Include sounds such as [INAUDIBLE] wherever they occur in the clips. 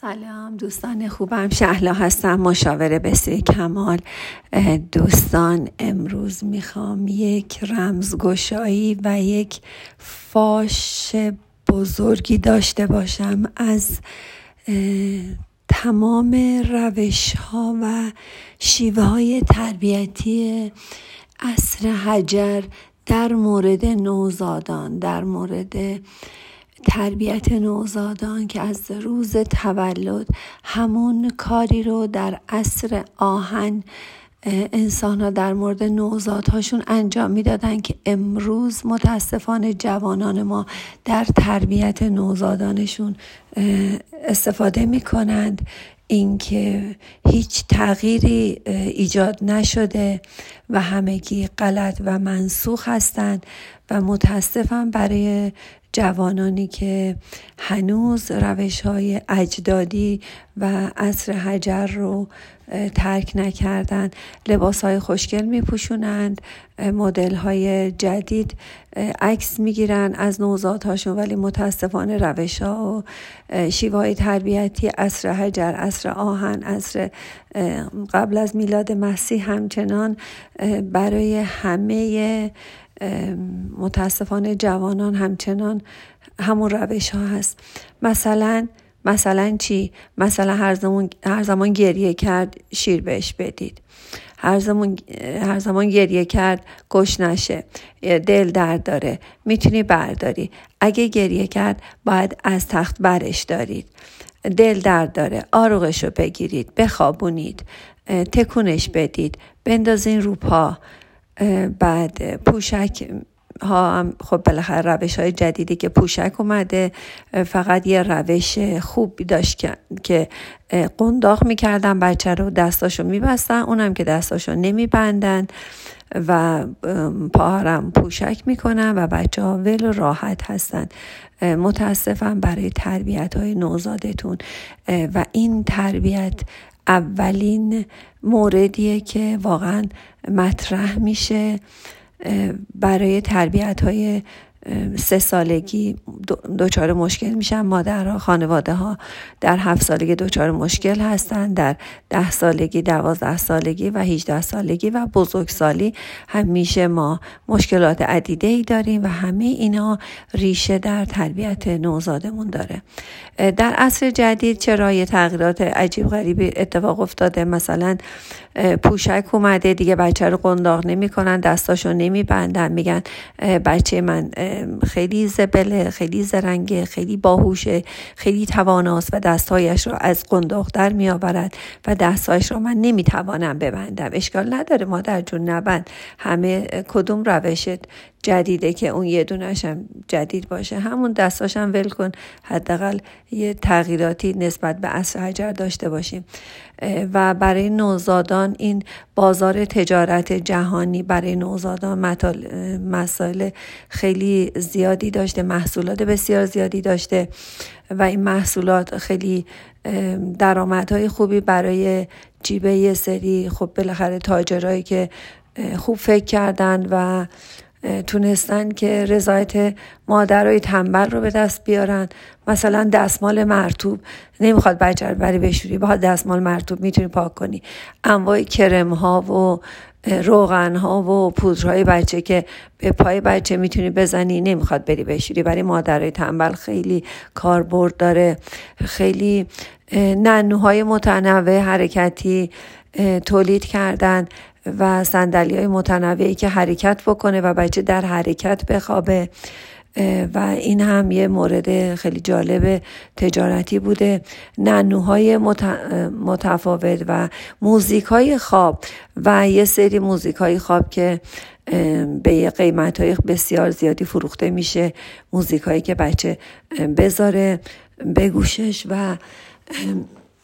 سلام دوستان خوبم. شهلا هستم مشاور بسیار کمال. دوستان امروز می‌خوام یک رمزگشایی و یک فاش بزرگی داشته باشم از تمام روش ها و شیوه های تربیتی اصر حجر در مورد نوزادان در مورد تربیت نوزادان که از روز تولد همون کاری رو در عصر آهن انسان ها در مورد نوزادهاشون انجام می‌دادن که امروز متاسفانه جوانان ما در تربیت نوزادانشون استفاده می کنند اینکه هیچ تغییری ایجاد نشده و همگی غلط و منسوخ هستند و متاسفم برای جوانانی که هنوز روش های اجدادی و عصر حجر رو ترک نکردن. لباس های خوشگل می پوشونند مدل های جدید عکس می گیرن از نوزادهاشون. ولی متاسفانه روش ها و شیوه تربیتی عصر حجر عصر آهن عصر قبل از میلاد مسیح همچنان برای همه متاسفانه جوانان همچنان همون روش ها هست. مثلا مثلا چی؟ مثلا هر زمان, هر زمان گریه کرد شیر بهش بدید. هر زمان, هر زمان گریه کرد گوش نشه. دل درد داره. می‌تونی برداری. اگه گریه کرد باید از تخت برش دارید. دل درد داره. آروغش رو بگیرید. بخوابونید. تکونش بدید. بندازین رو پا. بعد پوشک ها هم خب بالاخره روش های جدیدی که پوشک اومده فقط یه روش خوب داشت که قنداق می‌کردن بچه رو دستاشو میبستن اونم که دستاشو نمیبندن و پاهرم پوشک می‌کنن و بچه ها ول راحت هستن. متاسفم برای تربیت های نوزادتون و این تربیت اولین موردیه که واقعا مطرح میشه برای تربیت های سه سالگی دچار مشکل میشن. مادرها خانواده ها در هفت سالگی دچار مشکل هستند در ده سالگی دوازده سالگی و هیچده سالگی و بزرگسالی همیشه ما مشکلات عدیده ای داریم و همه اینا ریشه در تربیت نوزادمون داره. در عصر جدید چرا یه تغییرات عجیب غریبی اتفاق افتاده؟ مثلا پوشک اومده دیگه بچه رو قنداق نمی‌کنن دستاشو نمیبندن میگن بچه من خیلی زبله خیلی زرنگه خیلی باهوشه خیلی تواناست و دستهایش رو از قنداق در میآورد و دستهایش رو من نمی‌توانم ببندم. اشکال نداره مادر جون نبند. همه کدوم روشت؟ جدیده که اون یه دونشم جدید باشه. همون دستاشم ول کن. حداقل یه تغییراتی نسبت به اصر حجر داشته باشیم. و برای نوزادان این بازار تجارت جهانی برای نوزادان مسائل خیلی زیادی داشته محصولات بسیار زیادی داشته و این محصولات خیلی درآمدهای خوبی برای جیبه یه سری خب بالاخره تاجرایی که خوب فکر کردن و تونستن که رضایت مادرای تنبل رو به دست بیارن. مثلا دستمال مرتوب نمی‌خواد بچه رو بری بشوری. با دستمال مرتوب می‌تونی پاک کنی. انواع کرم ها و روغن ها و پودرهای بچه که به پای بچه می‌تونی بزنی. نمی‌خواد بری بشوری. برای مادرای تنبل خیلی کاربرد داره. خیلی ننوهای متنوع حرکتی تولید کردن. و سندلی های متنوعی که حرکت بکنه و بچه در حرکت بخوابه. و این هم یه مورد خیلی جالب تجارتی بوده. ننوهای متفاوت و موزیک های خواب و یه سری موزیک های خواب که به قیمت های بسیار زیادی فروخته میشه. موزیک هایی که بچه بذاره بگوشش و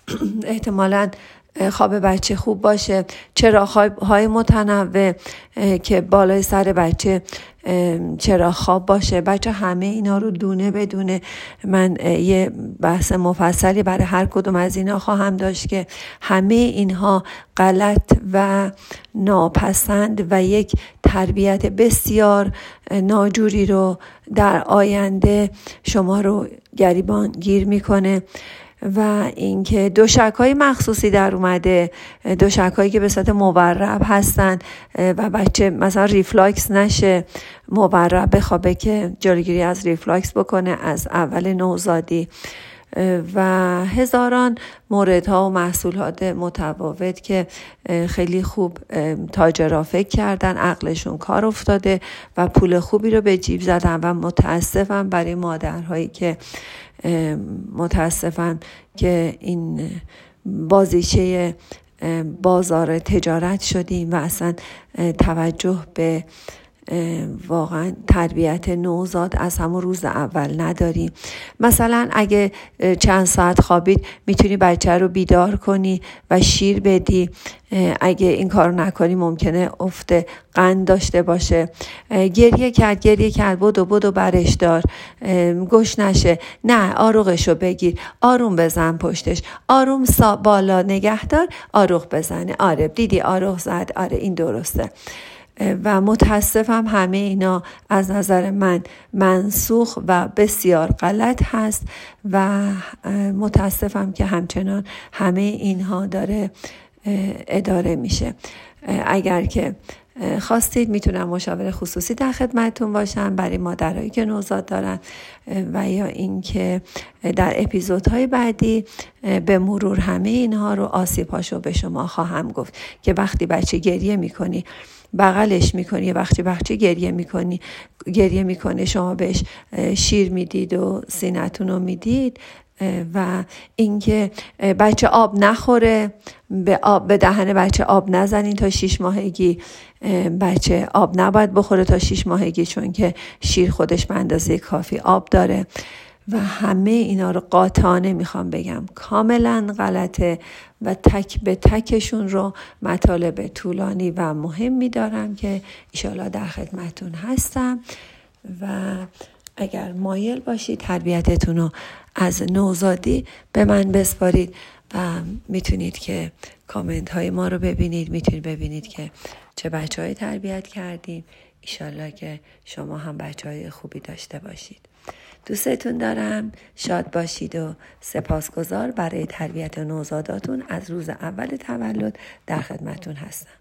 [CLEARS THROAT] احتمالا خواب بچه خوب باشه. چرا های متنوع که بالای سر بچه چرا خواب باشه. بچه همه اینا رو دونه بدونه. من یه بحث مفصلی برای هر کدوم از اینا خواهم داشت که همه اینها غلط و ناپسند و یک تربیت بسیار ناجوری رو در آینده شما رو گریبان گیر می‌کنه. و اینکه دوشک های مخصوصی در اومده دوشک هایی که به صورت مورب هستن و بچه مثلا reflux نشه مورب بخوابه که جلوگیری از reflux بکنه از اول نوزادی. و هزاران موردها و محصولات متفاوت که خیلی خوب تاجرا فکر کردن عقلشون کار افتاده و پول خوبی رو به جیب زدن و متاسفم برای مادرهایی که متاسفم که این بازیچه بازار تجارت شدیم و اصلا توجه به واقعا تربیت نوزاد از همون روز اول نداریم مثلا اگه چند ساعت خوابید می‌تونی بچه رو بیدار کنی و شیر بدی. اگه این کار نکنی ممکنه افته قند داشته باشه. گریه کرد گریه کرد بدو بدو برش دار. گوش نشه. نه آروغش رو بگیر. آروم بزن پشتش. آروم بالا نگه دار. آروغ بزنه. آره دیدی آروغ زد. آره این درسته. و متاسفم همه اینا از نظر من منسوخ و بسیار غلط هست و متاسفم که همچنان همه اینها داره اداره میشه. اگر که خواستید می‌تونم مشاور خصوصی در خدمتتون باشم برای مادرهایی که نوزاد دارن و یا اینکه در اپیزودهای بعدی به مرور همه اینها رو آسیبهاشو به شما خواهم گفت که وقتی بچه گریه می‌کنی بغلش می‌کنی وقتی بچه گریه می‌کنی گریه می‌کنه شما بهش شیر می‌دید و سینتون رو می‌دید و اینکه بچه آب نخوره به, آب به دهن بچه آب نزنین تا شیش ماهگی بچه آب نباید بخوره تا شیش ماهگی چون که شیر خودش به اندازه کافی آب داره. و همه اینا رو قاطعانه می‌خوام بگم. کاملا غلطه و تک به تکشون رو مطالب طولانی و مهم میدارم که ایشالا در خدمتون هستم. و اگر مایل باشید تربیتتون رو از نوزادی به من بسپارید و می‌تونید که کامنت های ما رو ببینید می‌تونید ببینید که چه بچه های تربیت کردیم ایشالله که شما هم بچه های خوبی داشته باشید. دوستتون دارم. شاد باشید و سپاسگزار برای تربیت نوزاداتون. از روز اول تولد در خدمتون هستم.